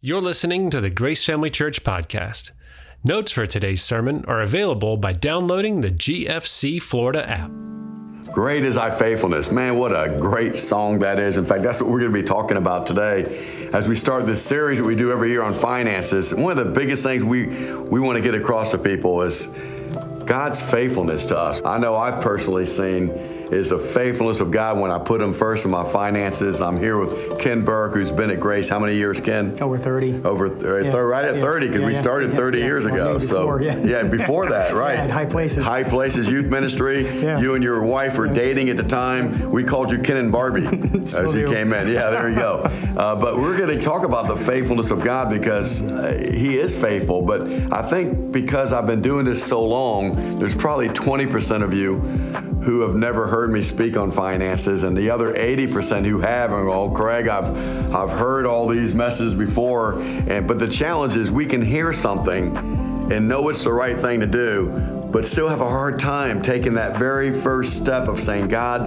You're listening to the Grace Family Church podcast. Notes for today's sermon are available by downloading the GFC Florida app. Great is thy faithfulness. Man, what a great song that is. In fact, that's what we're going to be talking about today as we start this series that we do every year on finances. One of the biggest things we, we want to get across to people is God's faithfulness to us. I know I've personally seen is the faithfulness of God when I put Him first in my finances. I'm here with Ken Burke, who's been at Grace. How many years, Ken? Over 30. Over uh, yeah. right at 30 because yeah, we started 30 years ago. Before, so yeah. before that, right? high places. High places youth ministry. You and your wife were dating at the time. We called you Ken and Barbie as you do. came in. Yeah, there you go. Uh, but we're going to talk about the faithfulness of God because uh, He is faithful. But I think because I've been doing this so long, there's probably 20% of you who have never heard me speak on finances, and the other 80% who have, and oh, Craig, I've I've heard all these messages before, and but the challenge is we can hear something and know it's the right thing to do, but still have a hard time taking that very first step of saying, God,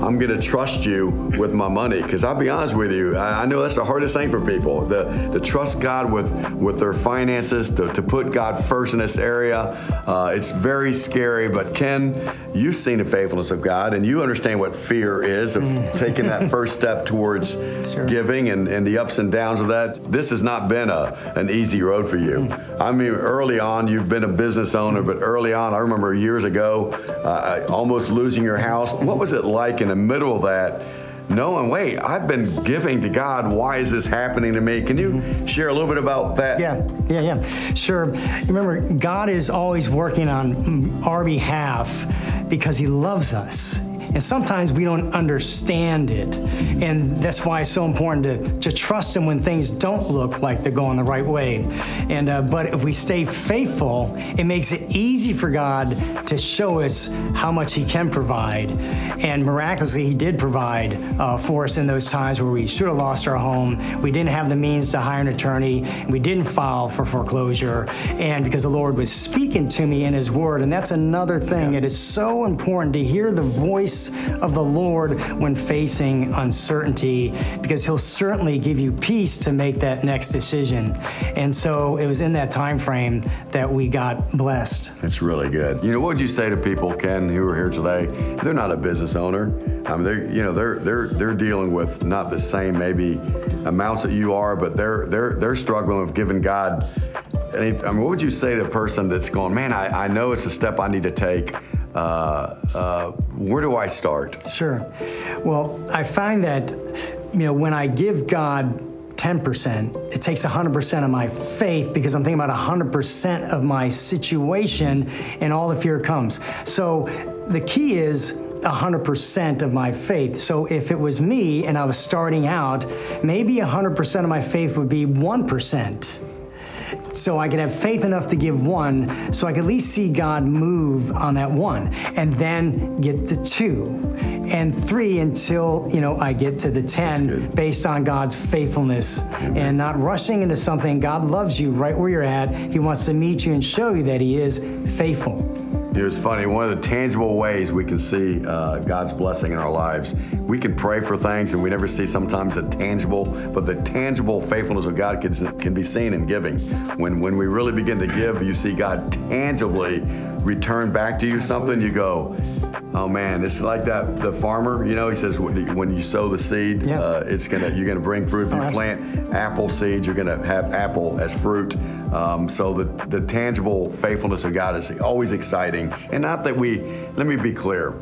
I'm going to trust you with my money. Because I'll be honest with you, I know that's the hardest thing for people to, to trust God with, with their finances, to, to put God first in this area. Uh, it's very scary. But Ken, you've seen the faithfulness of God and you understand what fear is of mm. taking that first step towards sure. giving and, and the ups and downs of that. This has not been a, an easy road for you. Mm. I mean, early on, you've been a business owner, but early on, I remember years ago, uh, almost losing your house. What was it like in the middle of that? knowing, wait, I've been giving to God. Why is this happening to me? Can you mm-hmm. share a little bit about that? Yeah, yeah, yeah. Sure. Remember, God is always working on our behalf because He loves us. And sometimes we don't understand it. And that's why it's so important to, to trust Him when things don't look like they're going the right way. And uh, but if we stay faithful, it makes it easy for God to show us how much He can provide. And miraculously, He did provide uh, for us in those times where we should have lost our home. We didn't have the means to hire an attorney. We didn't file for foreclosure. And because the Lord was speaking to me in His Word. And that's another thing. It is so important to hear the voice of the Lord when facing uncertainty, because He'll certainly give you peace to make that next decision. And so it was in that time frame that we got blessed. It's really good. You know, what would you say to people, Ken, who are here today? They're not a business owner. I mean, they're you know they're they're they're dealing with not the same maybe amounts that you are, but they're they're they're struggling with giving God. I mean, what would you say to a person that's going, man, I, I know it's a step I need to take. Uh, uh, where do I start? Sure. Well, I find that you know when I give God 10%, it takes 100% of my faith because I'm thinking about 100% of my situation and all the fear comes. So the key is 100% of my faith. So if it was me and I was starting out, maybe 100% of my faith would be 1% so I could have faith enough to give one, so I could at least see God move on that one, and then get to two, and three until you know I get to the ten, based on God's faithfulness, Amen. and not rushing into something. God loves you right where you're at. He wants to meet you and show you that He is faithful. It's funny. One of the tangible ways we can see uh, God's blessing in our lives, we can pray for things and we never see sometimes the tangible, but the tangible faithfulness of God can, can be seen in giving. When when we really begin to give, you see God tangibly return back to you something. You go, oh man, it's like that. The farmer, you know, he says when you sow the seed, yeah. uh, it's gonna you're gonna bring fruit. If you oh, plant apple seeds, you're gonna have apple as fruit. Um, so the, the tangible faithfulness of God is always exciting. And not that we, let me be clear,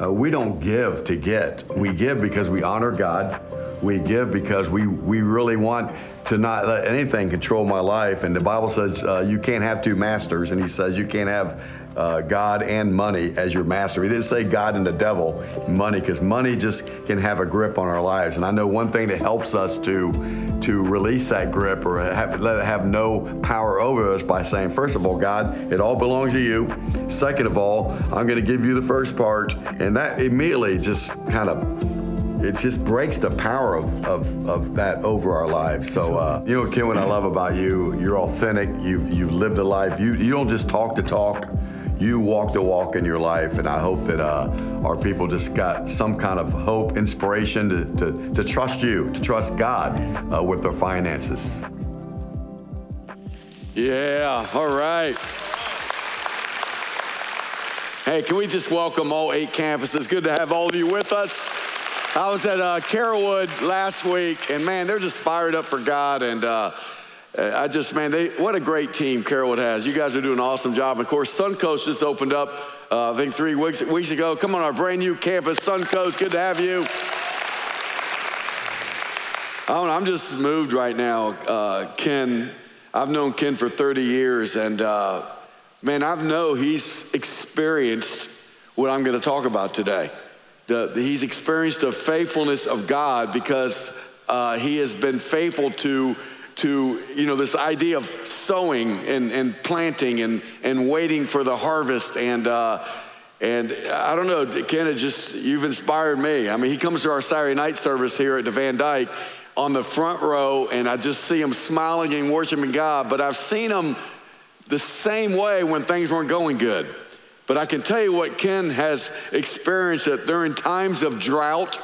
uh, we don't give to get. We give because we honor God. We give because we, we really want to not let anything control my life. And the Bible says uh, you can't have two masters. And he says you can't have uh, God and money as your master. He didn't say God and the devil, money, because money just can have a grip on our lives. And I know one thing that helps us to to release that grip or have, let it have no power over us by saying, first of all, God, it all belongs to you. Second of all, I'm going to give you the first part, and that immediately just kind of it just breaks the power of, of, of that over our lives. So, uh, you know, Ken, what I love about you, you're authentic. You've, you've lived a life. You, you don't just talk the talk you walk the walk in your life. And I hope that uh, our people just got some kind of hope, inspiration to, to, to trust you, to trust God uh, with their finances. Yeah, all right. Hey, can we just welcome all eight campuses? Good to have all of you with us. I was at uh, Carrollwood last week, and man, they're just fired up for God. And uh, I just, man, they what a great team Carrollwood has. You guys are doing an awesome job. Of course, Suncoast just opened up, uh, I think three weeks weeks ago. Come on, our brand new campus, Suncoast. Good to have you. I I'm just moved right now. Uh, Ken, I've known Ken for 30 years, and uh, man, I know he's experienced what I'm going to talk about today. The, he's experienced the faithfulness of God because uh, he has been faithful to, to you know, this idea of sowing and, and planting and, and waiting for the harvest. And, uh, and I don't know, Ken, just, you've inspired me. I mean, he comes to our Saturday night service here at the Van Dyke on the front row, and I just see him smiling and worshiping God. But I've seen him the same way when things weren't going good. But I can tell you what Ken has experienced that during times of drought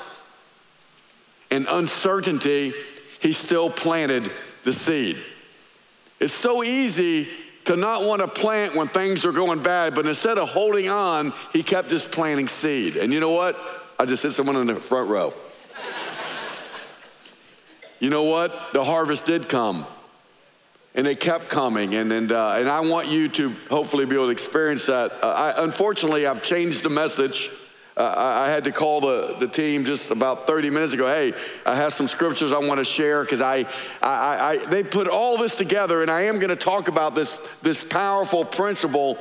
and uncertainty, he still planted the seed. It's so easy to not want to plant when things are going bad, but instead of holding on, he kept just planting seed. And you know what? I just hit someone in the front row. You know what? The harvest did come. And it kept coming. And, and, uh, and I want you to hopefully be able to experience that. Uh, I, unfortunately, I've changed the message. Uh, I, I had to call the, the team just about 30 minutes ago. Hey, I have some scriptures I want to share because I, I, I, they put all this together, and I am going to talk about this, this powerful principle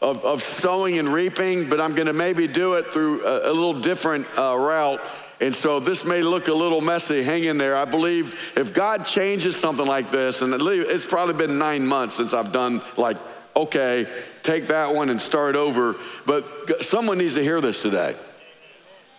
of, of sowing and reaping, but I'm going to maybe do it through a, a little different uh, route. And so this may look a little messy. Hang in there. I believe if God changes something like this, and it's probably been nine months since I've done like, okay, take that one and start over. But someone needs to hear this today.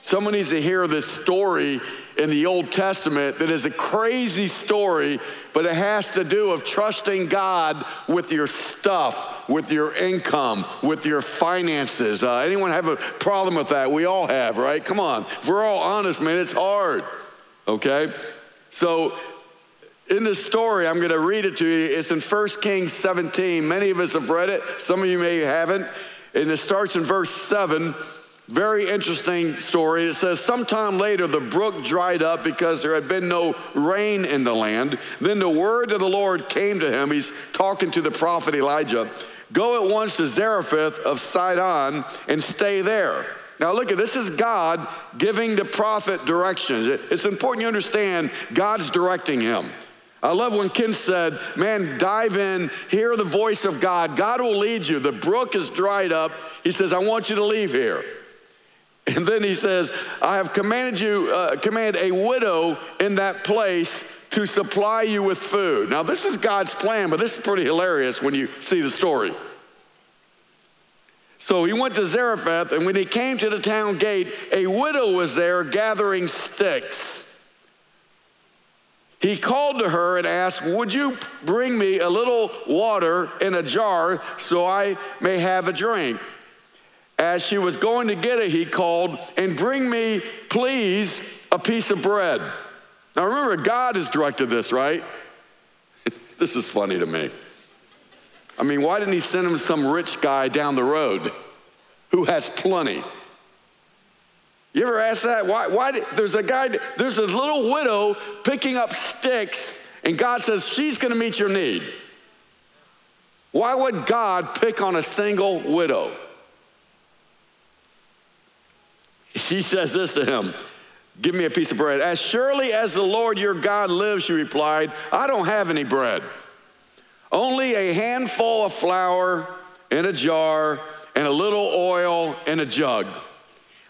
Someone needs to hear this story in the Old Testament that is a crazy story, but it has to do of trusting God with your stuff, with your income, with your finances. Uh, anyone have a problem with that? We all have, right? Come on. If we're all honest, man, it's hard. Okay? So in this story, I'm going to read it to you. It's in 1 Kings 17. Many of us have read it, some of you may haven't. And it starts in verse 7. Very interesting story. It says, Sometime later, the brook dried up because there had been no rain in the land. Then the word of the Lord came to him. He's talking to the prophet Elijah Go at once to Zarephath of Sidon and stay there. Now, look at this is God giving the prophet directions. It's important you understand God's directing him. I love when Ken said, Man, dive in, hear the voice of God. God will lead you. The brook is dried up. He says, I want you to leave here. And then he says, I have commanded you, uh, command a widow in that place to supply you with food. Now, this is God's plan, but this is pretty hilarious when you see the story. So he went to Zarephath, and when he came to the town gate, a widow was there gathering sticks. He called to her and asked, Would you bring me a little water in a jar so I may have a drink? As she was going to get it, he called, and bring me, please, a piece of bread. Now remember, God has directed this, right? this is funny to me. I mean, why didn't he send him some rich guy down the road who has plenty? You ever ask that? Why, why did, there's a guy, there's a little widow picking up sticks, and God says, she's gonna meet your need. Why would God pick on a single widow? She says this to him Give me a piece of bread. As surely as the Lord your God lives, she replied, I don't have any bread. Only a handful of flour in a jar and a little oil in a jug.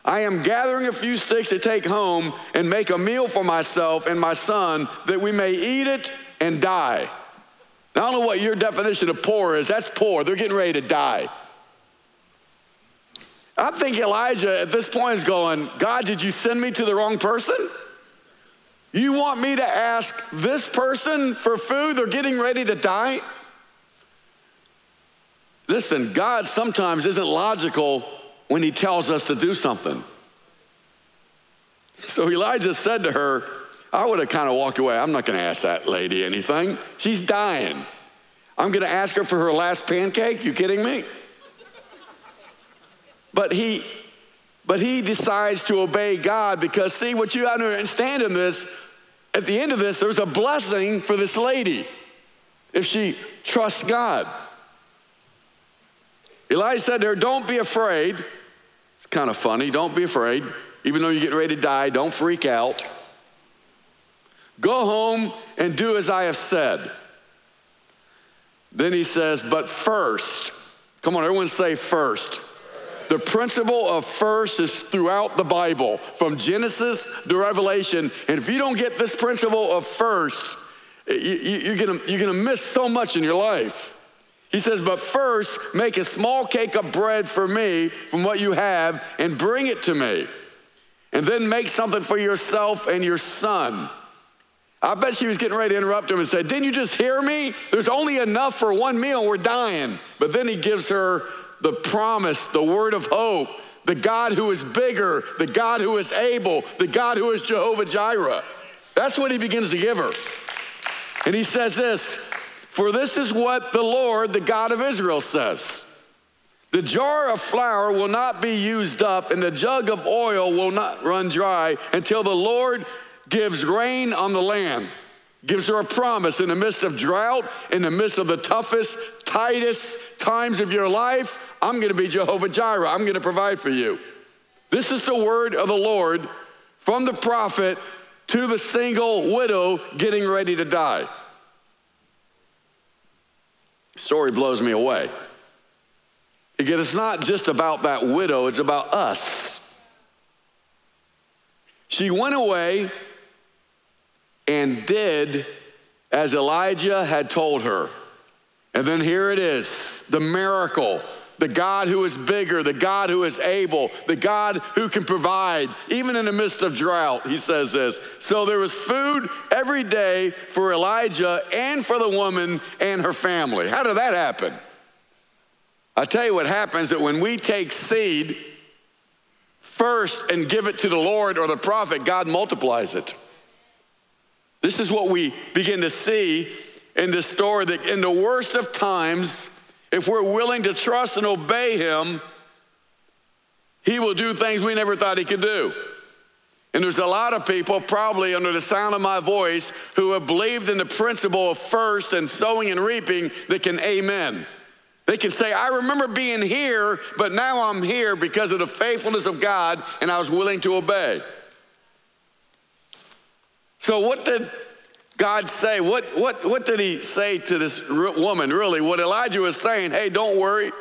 I am gathering a few sticks to take home and make a meal for myself and my son that we may eat it and die. Now, I don't know what your definition of poor is. That's poor. They're getting ready to die. I think Elijah at this point is going, God, did you send me to the wrong person? You want me to ask this person for food? They're getting ready to die? Listen, God sometimes isn't logical when he tells us to do something. So Elijah said to her, I would have kind of walked away. I'm not going to ask that lady anything. She's dying. I'm going to ask her for her last pancake? You kidding me? But he but he decides to obey God because see what you understand in this at the end of this there's a blessing for this lady if she trusts God. Elijah said to her, Don't be afraid. It's kind of funny. Don't be afraid. Even though you're getting ready to die, don't freak out. Go home and do as I have said. Then he says, But first, come on, everyone say first. The principle of first is throughout the Bible, from Genesis to Revelation. And if you don't get this principle of first, you, are gonna, you're gonna miss so much in your life. He says, But first, make a small cake of bread for me from what you have and bring it to me. And then make something for yourself and your son. I bet she was getting ready to interrupt him and say, Didn't you just hear me? There's only enough for one meal, we're dying. But then he gives her the promise, the word of hope, the God who is bigger, the God who is able, the God who is Jehovah Jireh. That's what he begins to give her. And he says this For this is what the Lord, the God of Israel, says. The jar of flour will not be used up, and the jug of oil will not run dry until the Lord gives rain on the land, gives her a promise in the midst of drought, in the midst of the toughest, tightest times of your life. I'm going to be Jehovah Jireh. I'm going to provide for you. This is the word of the Lord from the prophet to the single widow getting ready to die. Story blows me away. Because it's not just about that widow, it's about us. She went away and did as Elijah had told her. And then here it is the miracle. The God who is bigger, the God who is able, the God who can provide, even in the midst of drought, he says this. So there was food every day for Elijah and for the woman and her family. How did that happen? I tell you what happens that when we take seed first and give it to the Lord or the prophet, God multiplies it. This is what we begin to see in this story that in the worst of times, if we're willing to trust and obey Him, He will do things we never thought He could do. And there's a lot of people, probably under the sound of my voice, who have believed in the principle of first and sowing and reaping that can amen. They can say, I remember being here, but now I'm here because of the faithfulness of God and I was willing to obey. So, what did God say? What, what, what did he say to this woman, really? What Elijah was saying, hey, don't worry.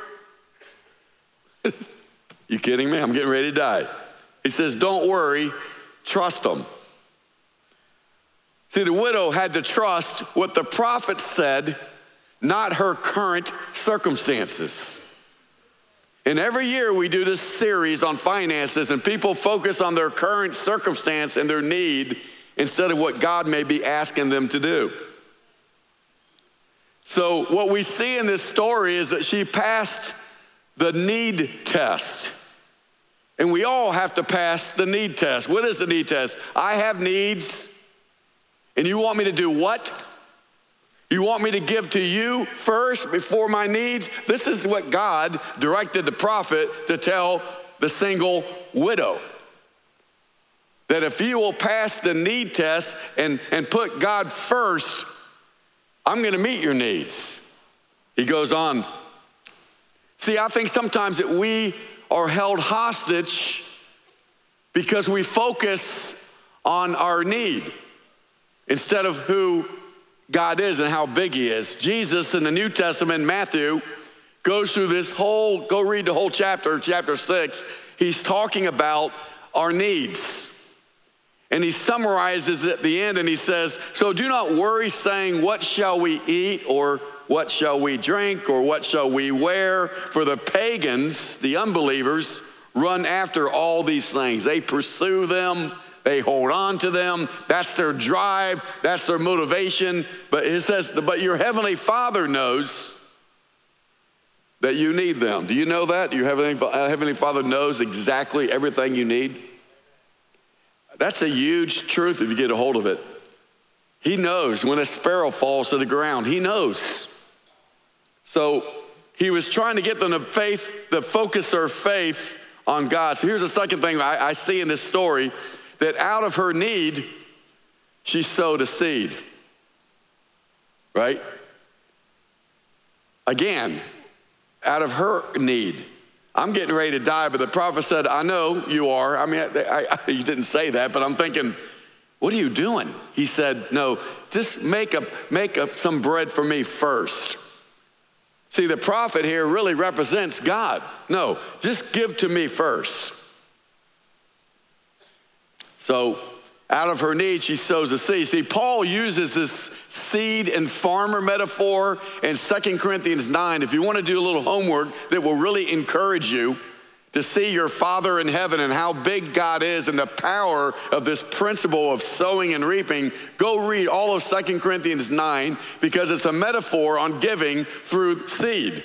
you kidding me? I'm getting ready to die. He says, don't worry, trust him. See, the widow had to trust what the prophet said, not her current circumstances. And every year we do this series on finances, and people focus on their current circumstance and their need instead of what God may be asking them to do. So, what we see in this story is that she passed the need test. And we all have to pass the need test. What is the need test? I have needs, and you want me to do what? You want me to give to you first before my needs? This is what God directed the prophet to tell the single widow that if you will pass the need test and, and put God first, I'm to meet your needs. He goes on. See, I think sometimes that we are held hostage because we focus on our need instead of who God is and how big He is. Jesus in the New Testament, Matthew, goes through this whole, go read the whole chapter, chapter six. He's talking about our needs. And he summarizes at the end and he says, So do not worry, saying, What shall we eat, or what shall we drink, or what shall we wear? For the pagans, the unbelievers, run after all these things. They pursue them, they hold on to them. That's their drive, that's their motivation. But it says, But your heavenly Father knows that you need them. Do you know that? Your heavenly, uh, heavenly Father knows exactly everything you need. That's a huge truth if you get a hold of it. He knows when a sparrow falls to the ground, he knows. So he was trying to get them to faith, to focus their faith on God. So here's the second thing I, I see in this story that out of her need, she sowed a seed. Right? Again, out of her need. I'm getting ready to die, but the prophet said, I know you are. I mean, I, I, he didn't say that, but I'm thinking, what are you doing? He said, No, just make up, make up some bread for me first. See, the prophet here really represents God. No, just give to me first. So, out of her need, she sows a seed. See, Paul uses this seed and farmer metaphor in 2 Corinthians 9. If you want to do a little homework that will really encourage you, to see your Father in heaven and how big God is and the power of this principle of sowing and reaping, go read all of Second Corinthians 9 because it's a metaphor on giving through seed.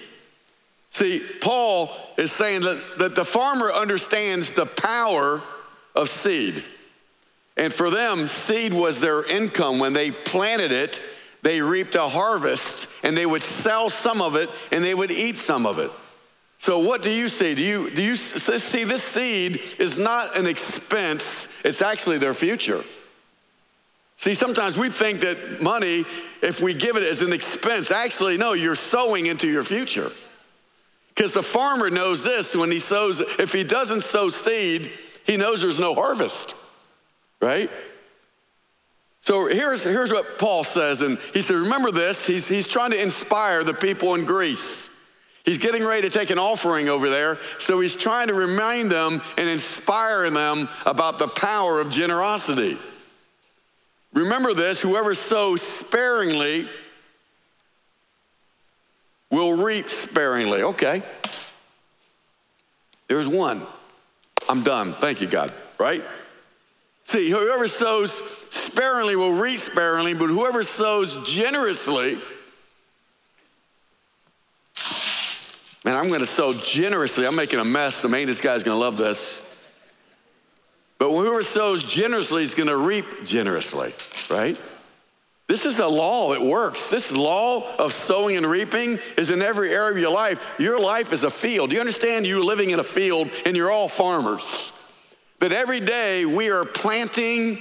See, Paul is saying that, that the farmer understands the power of seed. And for them, seed was their income. When they planted it, they reaped a harvest and they would sell some of it and they would eat some of it. So, what do you see? Do you, do you see this seed is not an expense, it's actually their future. See, sometimes we think that money, if we give it as an expense, actually, no, you're sowing into your future. Because the farmer knows this when he sows, if he doesn't sow seed, he knows there's no harvest, right? So here's, here's what Paul says, and he said, Remember this, he's, he's trying to inspire the people in Greece. He's getting ready to take an offering over there, so he's trying to remind them and inspire them about the power of generosity. Remember this whoever sows sparingly will reap sparingly. Okay. There's one. I'm done. Thank you, God, right? See, whoever sows sparingly will reap sparingly, but whoever sows generously, Man, I'm going to sow generously. I'm making a mess. The maintenance guy's going to love this. But whoever sows generously is going to reap generously, right? This is a law that works. This law of sowing and reaping is in every area of your life. Your life is a field. Do you understand? You're living in a field and you're all farmers. That every day we are planting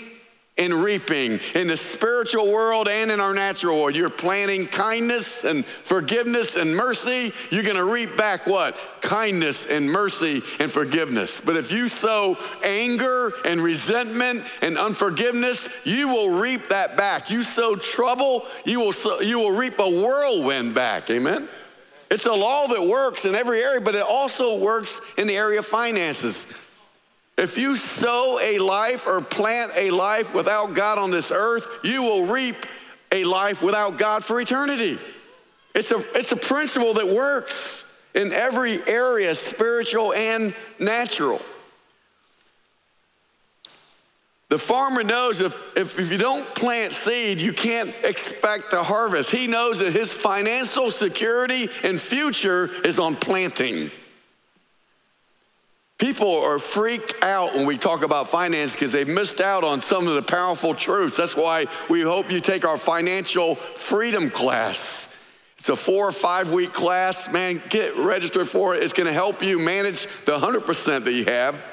and reaping in the spiritual world and in our natural world. You're planting kindness and forgiveness and mercy. You're going to reap back what? Kindness and mercy and forgiveness. But if you sow anger and resentment and unforgiveness, you will reap that back. You sow trouble, you will, sow, you will reap a whirlwind back. Amen? It's a law that works in every area, but it also works in the area of finances. If you sow a life or plant a life without God on this earth, you will reap a life without God for eternity. It's a, it's a principle that works in every area, spiritual and natural. The farmer knows if, if, if, you don't plant seed, you can't expect the harvest. He knows that his financial security and future is on planting. People are freaked out when we talk about finance because they've missed out on some of the powerful truths. That's why we hope you take our financial freedom class. It's a four or five week class. Man, get registered for it. It's going to help you manage the 100% that you have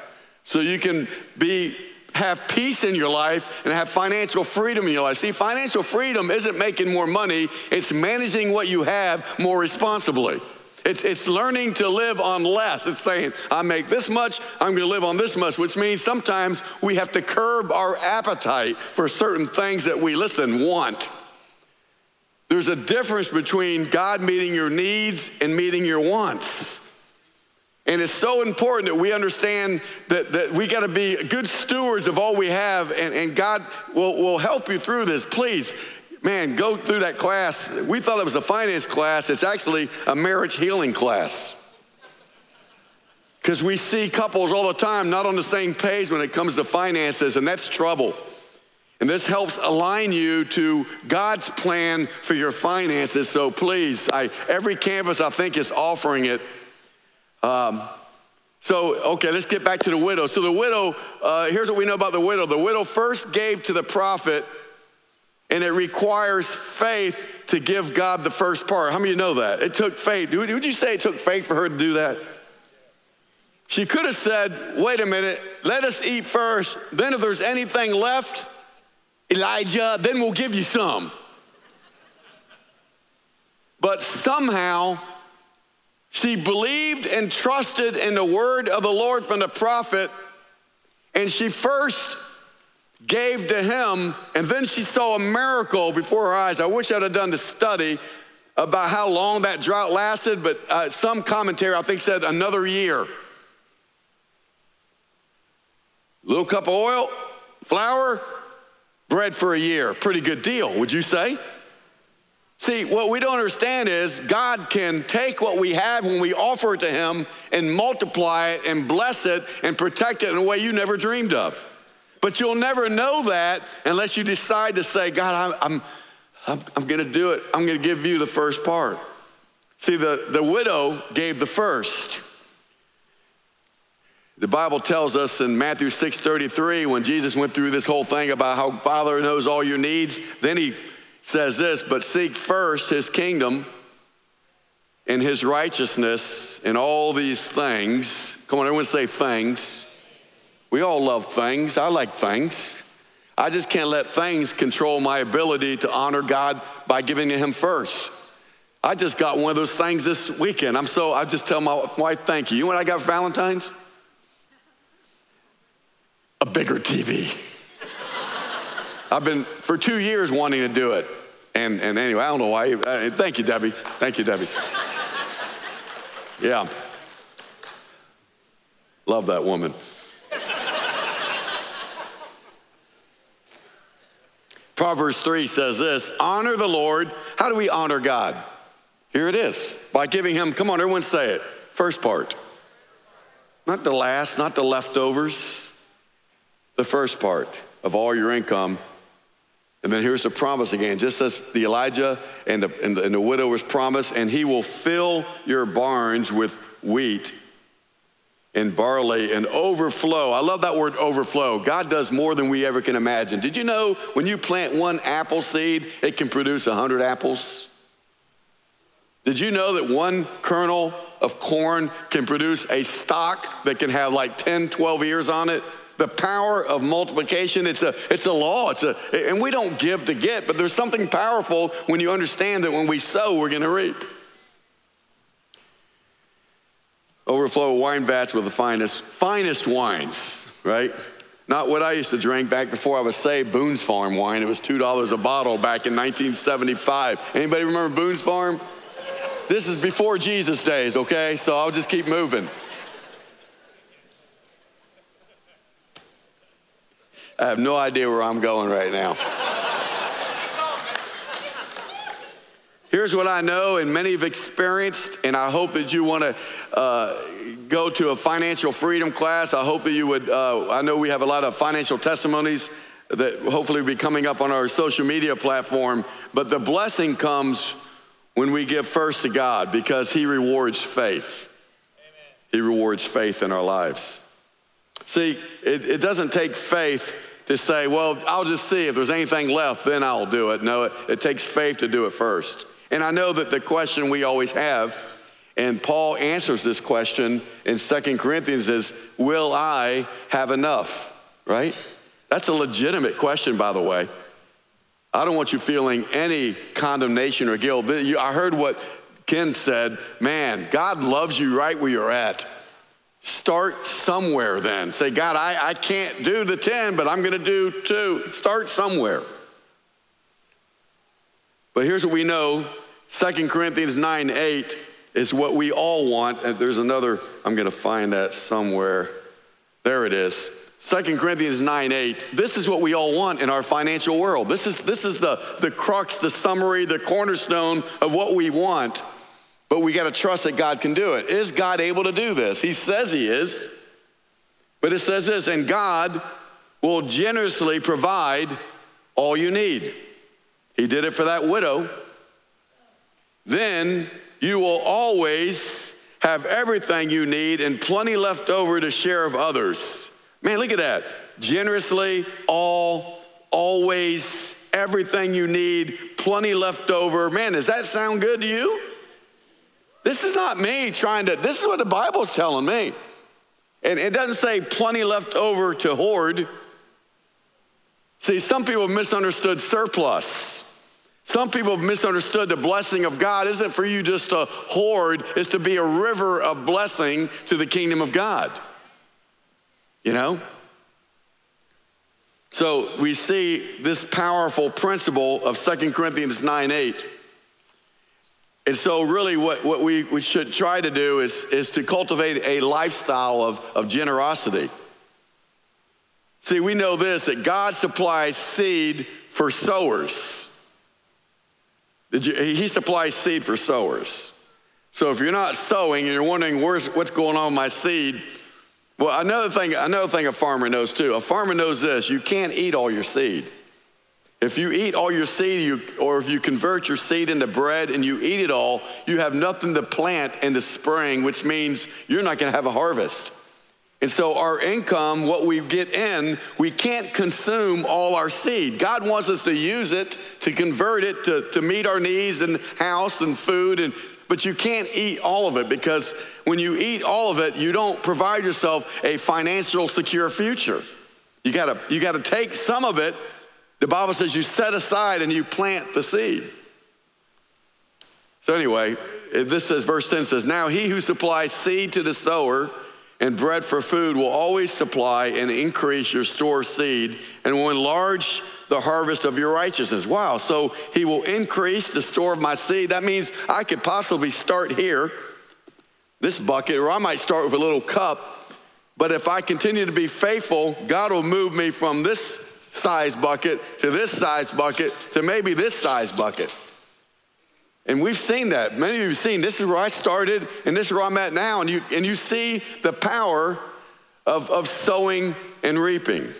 so you can be have peace in your life and have financial freedom in your life. See, financial freedom isn't making more money, it's managing what you have more responsibly. It's, it's learning to live on less. It's saying, I make this much, I'm to live on this much, which means sometimes we have to curb our appetite for certain things that we, listen, want. There's a difference between God meeting your needs and meeting your wants. And it's so important that we understand that, that we got to be good stewards of all we have, and, and God will, will help you through this. Please man, go through that class. We thought it was a finance class, it's actually a marriage healing class. Because we see couples all the time not on the same page when it comes to finances, and that's trouble. And this helps align you to God's plan for your finances. So please, I, every campus I think is offering it. Um, so, okay, let's get back to the widow. So, the widow, uh, here's what we know about the widow the widow first gave to the prophet And it requires faith to give God the first part. How many of you know that? It took faith. Would you say it took faith for her to do that? She could have said, wait a minute, let us eat first. Then, if there's anything left, Elijah, then we'll give you some. But somehow, she believed and trusted in the word of the Lord from the prophet, and she first gave to him, and then she saw a miracle before her eyes. I wish I'd have done the study about how long that drought lasted, but uh, some commentary I think said another year. Little cup of oil, flour, bread for a year. Pretty good deal, would you say? See, what we don't understand is God can take what we have when we offer it to Him and multiply it and bless it and protect it in a way you never dreamed of. But you'll never know that unless you decide to say, God, I'm, I'm, I'm going to do it. I'm going to give you the first part. See, the, the widow gave the first. The Bible tells us in Matthew 6:33 when Jesus went through this whole thing about how Father knows all your needs, then he says this, but seek first his kingdom and his righteousness and all these things. Come on, everyone say things. We all love things. I like things. I just can't let things control my ability to honor God by giving to him first. I just got one of those things this weekend. I'm so, I just tell my wife, thank you. You know what I got Valentine's? A bigger TV. I've been for two years wanting to do it. And, and anyway, I don't know why. Uh, thank you, Debbie. Thank you, Debbie. Yeah. Love that woman. Proverbs 3 says this honor the Lord. How do we honor God? Here it is by giving him, come on, everyone say it. First part. Not the last, not the leftovers, the first part of all your income and then here's the promise again, just as the Elijah and the, and the, and the promised, and he will fill your barns with wheat and barley and overflow. I love that word overflow. God does more than we ever can imagine. Did you know when you plant one apple seed, it can produce 100 apples? Did you know that one kernel of corn can produce a stalk that can have like 10, 12 ears on it? the power of multiplication it's a it's a law it's a and we don't give to get but there's something powerful when you understand that when we sow we're to reap overflow wine vats with the finest finest wines right not what I used to drink back before I was saved, Boone's Farm wine. It was $2 a bottle back in 1975. Anybody remember Boone's Farm? This is before Jesus' days, okay? So I'll just keep moving. I have no idea where I'm going right now. Here's what I know, and many have experienced, and I hope that you want to uh, go to a financial freedom class. I hope that you would. Uh, I know we have a lot of financial testimonies that hopefully will be coming up on our social media platform, but the blessing comes when we give first to God because He rewards faith. Amen. He rewards faith in our lives. See, it, it doesn't take faith to say, well, I'll just see if there's anything left, then I'll do it. No, it, it takes faith to do it first. And I know that the question we always have, and Paul answers this question in Second Corinthians is, will I have enough? Right? That's a legitimate question, by the way. I don't want you feeling any condemnation or guilt. I heard what Ken said, man, God loves you right where you're at. Start somewhere then. Say, God, I, I can't do the 10, but I'm going to do two. Start somewhere. But here's what we know 2 Corinthians 9 8 is what we all want. And there's another, I'm going to find that somewhere. There it is. 2 Corinthians 9 8. This is what we all want in our financial world. This is, this is the, the crux, the summary, the cornerstone of what we want. But we got to trust that God can do it. Is God able to do this? He says He is. But it says this, and God will generously provide all you need. He did it for that widow. Then you will always have everything you need and plenty left over to share of others. Man, look at that. Generously, all, always, everything you need, plenty left over. Man, does that sound good to you? This is not me trying to, this is what the Bible's telling me. And it doesn't say plenty left over to hoard. See, some people misunderstood surplus. Some people have misunderstood the blessing of God isn't for you just to hoard, it's to be a river of blessing to the kingdom of God. You know? So we see this powerful principle of 2 Corinthians 9 8. And so, really, what, what we, we should try to do is, is to cultivate a lifestyle of, of generosity. See, we know this that God supplies seed for sowers. He supplies seed for sowers. So if you're not sowing and you're wondering what's going on with my seed, well, another thing, another thing a farmer knows too. A farmer knows this: you can't eat all your seed. If you eat all your seed, you, or if you convert your seed into bread and you eat it all, you have nothing to plant in the spring, which means you're not going to have a harvest. And so, our income, what we get in, we can't consume all our seed. God wants us to use it to convert it to, to meet our needs and house and food and but you can't eat all of it because when you eat all of it, you don't provide yourself a financial secure future. You gotta, you gotta take some of it. The Bible says you set aside and you plant the seed. So, anyway, this says, verse 10 says, Now he who supplies seed to the sower and bread for food will always supply and increase your store of seed and will enlarge the harvest of your righteousness. Wow, so he will increase the store of my seed. That means I could possibly start here, this bucket, or I might start with a little cup. But if I continue to be faithful, God will move me from this size bucket to this size bucket to maybe this size bucket. And we've seen that. Many of you have seen this is where I started and this is where I'm at now. And you, and you see the power of, of sowing and reaping.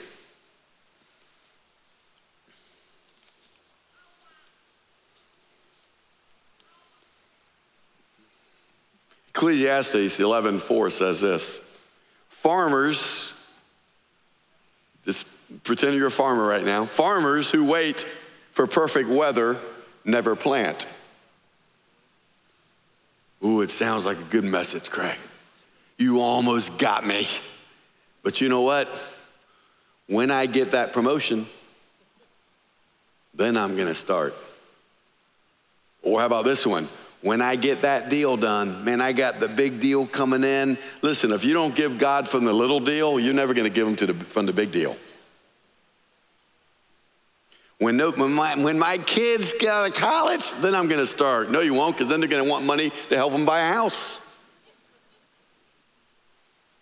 Ecclesiastes 11:4 says this. Farmers, just pretend you're a farmer right now. Farmers who wait for perfect weather never plant. Ooh, it sounds like a good message, Craig. You almost got me. But you know what? When I get that promotion, then I'm going to start. Or how about this one? when I get that deal done, man, I got the big deal coming in. Listen, if you don't give God from the little deal, you're never going to give him to the, from the big deal. When, no, when, my, when my kids get out of college, then I'm going to start. No, you won't, because then they're going to want money to help them buy a house.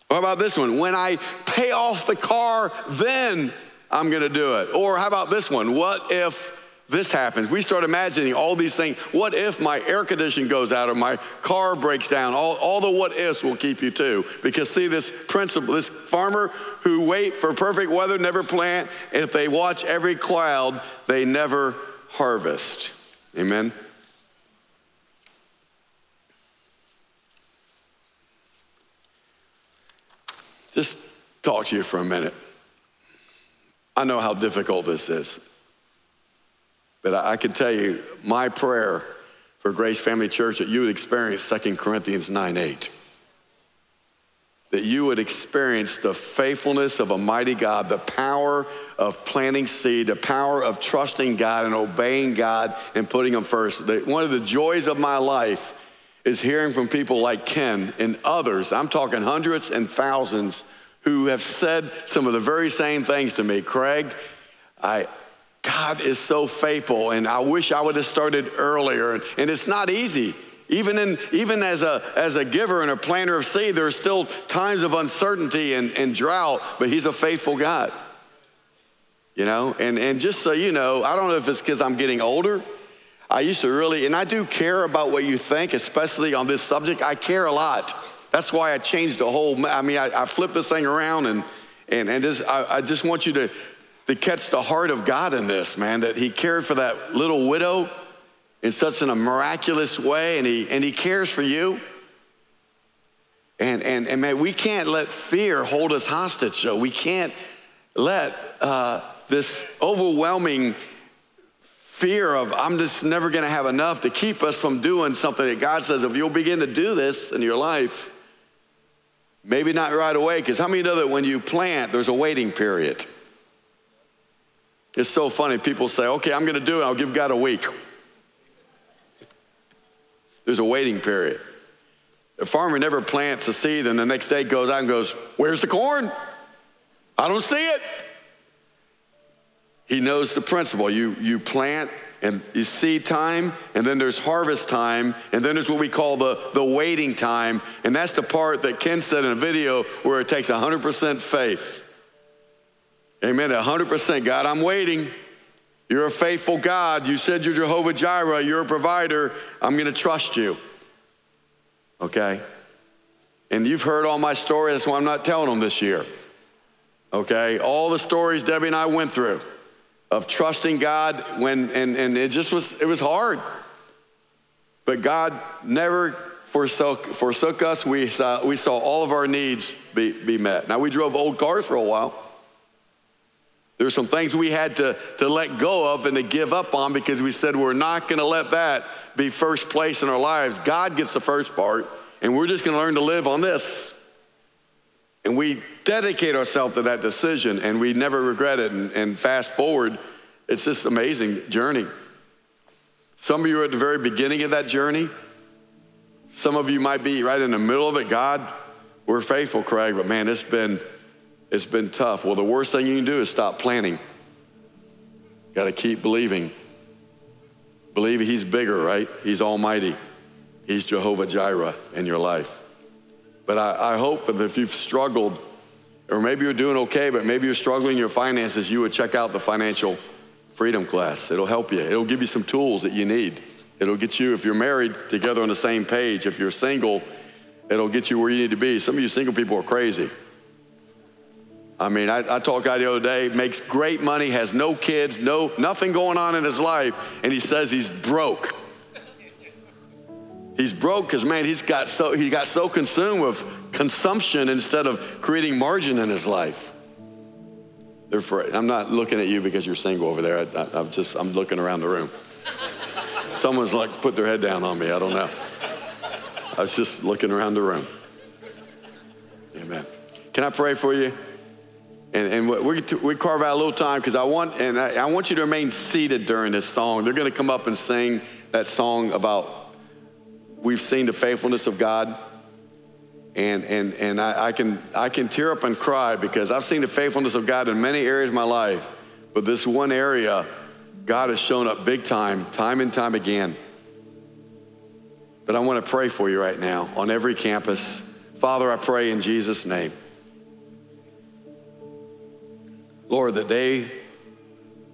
What about this one? When I pay off the car, then I'm going to do it. Or how about this one? What if this happens. We start imagining all these things. What if my air conditioning goes out or my car breaks down? All, all the what ifs will keep you too. Because see, this principle, this farmer who wait for perfect weather never plant, and if they watch every cloud, they never harvest. Amen. Just talk to you for a minute. I know how difficult this is. But I can tell you, my prayer for Grace Family Church that you would experience 2 Corinthians 9 8. That you would experience the faithfulness of a mighty God, the power of planting seed, the power of trusting God and obeying God and putting Him first. One of the joys of my life is hearing from people like Ken and others. I'm talking hundreds and thousands who have said some of the very same things to me. Craig, I, God is so faithful, and I wish I would have started earlier. And, it's not easy. Even, in, even as, a, as a giver and a planter of seed, there are still times of uncertainty and, and drought, but He's a faithful God. You know, and, and just so you know, I don't know if it's because I'm getting older. I used to really, and I do care about what you think, especially on this subject. I care a lot. That's why I changed the whole, I mean, I, I flipped this thing around and, and, and just, I, I just want you to to catch the heart of God in this, man, that he cared for that little widow in such a miraculous way, and he, and he cares for you. And, and, and man, we can't let fear hold us hostage, though. We can't let uh, this overwhelming fear of I'm just never going to have enough to keep us from doing something that God says if you'll begin to do this in your life, maybe not right away, because how many know that when you plant, there's a waiting period? It's so funny. People say, okay, I'm going to do it. I'll give God a week. There's a waiting period. The farmer never plants a seed and the next day goes out and goes, Where's the corn? I don't see it. He knows the principle. You, you plant and you seed time, and then there's harvest time, and then there's what we call the, the waiting time. And that's the part that Ken said in a video where it takes 100% faith. Amen. 100% God, I'm waiting. You're a faithful God. You said you're Jehovah Jireh. You're a provider. I'm going to trust you. Okay? And you've heard all my stories. That's why I'm not telling them this year. Okay? All the stories Debbie and I went through of trusting God when, and, and it just was, it was hard. But God never forsook, forsook us. We saw, we saw all of our needs be, be met. Now, we drove old cars for a while. There were some things we had to, to let go of and to give up on because we said we're not going to let that be first place in our lives. God gets the first part, and we're just going to learn to live on this. And we dedicate ourselves to that decision, and we never regret it. And, and fast forward, it's this amazing journey. Some of you are at the very beginning of that journey. Some of you might be right in the middle of it. God, we're faithful, Craig, but man, it's been it's been tough. Well, the worst thing you can do is stop planning. Got to keep believing. Believe He's bigger, right? He's Almighty. He's Jehovah Jireh in your life. But I, I hope that if you've struggled, or maybe you're doing okay, but maybe you're struggling in your finances, you would check out the financial freedom class. It'll help you, it'll give you some tools that you need. It'll get you, if you're married, together on the same page. If you're single, it'll get you where you need to be. Some of you single people are crazy. I mean, I, I talked to guy the other day, makes great money, has no kids, no nothing going on in his life, and he says he's broke. He's broke because man, he's got so he got so consumed with consumption instead of creating margin in his life. I'm not looking at you because you're single over there. I, am just I'm looking around the room. Someone's like put their head down on me. I don't know. I was just looking around the room. Amen. Can I pray for you? And, and we, we carve out a little time because I want, and I, I, want you to remain seated during this song. They're going to come up and sing that song about we've seen the faithfulness of God. And, and, and I, I, can, I can tear up and cry because I've seen the faithfulness of God in many areas of my life. But this one area, God has shown up big time, time and time again. But I want to pray for you right now on every campus. Father, I pray in Jesus' name Lord, that they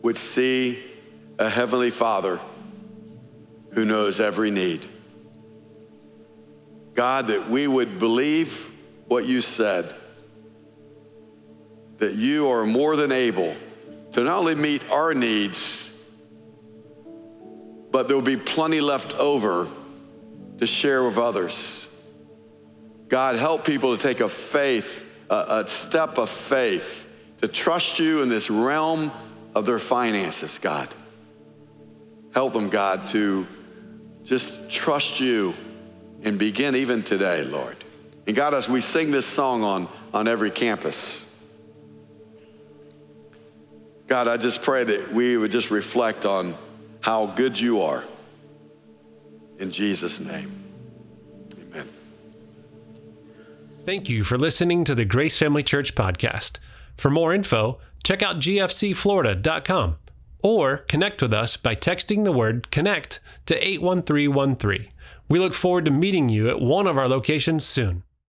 would see a Heavenly Father who knows every need. God, that we would believe what you said, that you are more than able to not only meet our needs, but there will be plenty left over to share with others. God, help people to take a faith, a, a step of faith to trust you in this realm of their finances, God. Help them, God, to just trust you and begin even today, Lord. And God, as we sing this song on, on every campus, God, I just pray that we would just reflect on how good you are. In Jesus' name, amen. Thank you for listening to the Grace Family Church podcast. For more info, check out gfcflorida.com or connect with us by texting the word connect to 81313. We look forward to meeting you at one of our locations soon.